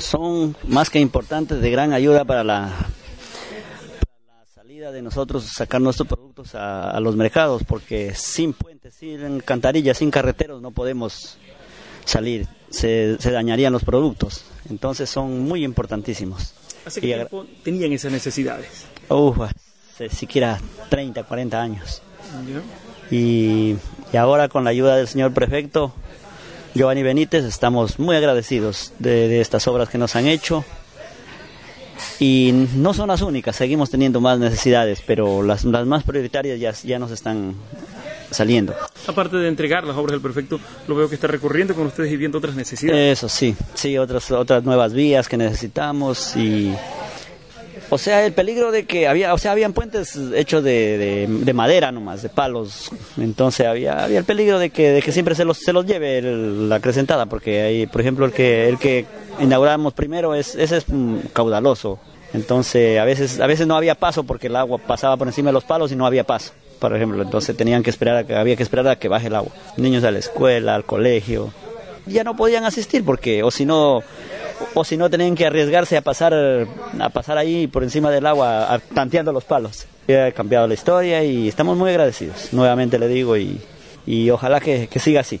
Son más que importantes, de gran ayuda para la, salida de nosotros sacar nuestros productos a, los mercados, porque sin puentes, sin cantarillas, sin carreteros no podemos salir. Se, dañarían los productos. Entonces son muy importantísimos. ¿Hace qué tiempo tenían esas necesidades? siquiera 30, 40 años. Y, ahora con la ayuda del señor prefecto Giovanni Benítez estamos muy agradecidos de, estas obras que nos han hecho. Y no son las únicas, seguimos teniendo más necesidades, pero las, las más prioritarias ya, ya nos están saliendo. Aparte de entregar las obras del prefecto, lo veo que está recorriendo con ustedes y viendo otras necesidades. Eso sí, sí, otras, otras nuevas vías que necesitamos y o sea, el peligro de que había, o sea, habían puentes hechos de, de, madera nomás, de palos. Entonces había, había el peligro de que, de que siempre se los, se los lleve la acrecentada, porque ahí, por ejemplo, el que, el que inauguramos primero, es, ese es caudaloso. Entonces, a veces, a veces no había paso porque el agua pasaba por encima de los palos y no había paso, por ejemplo. Entonces tenían que esperar, a que, había que esperar a que baje el agua. Niños a la escuela, al colegio. Ya no podían asistir porque, o si no, o si no tenían que arriesgarse a pasar a pasar ahí por encima del agua tanteando los palos. Ha cambiado la historia y estamos muy agradecidos, nuevamente le digo, y, y ojalá que, que siga así.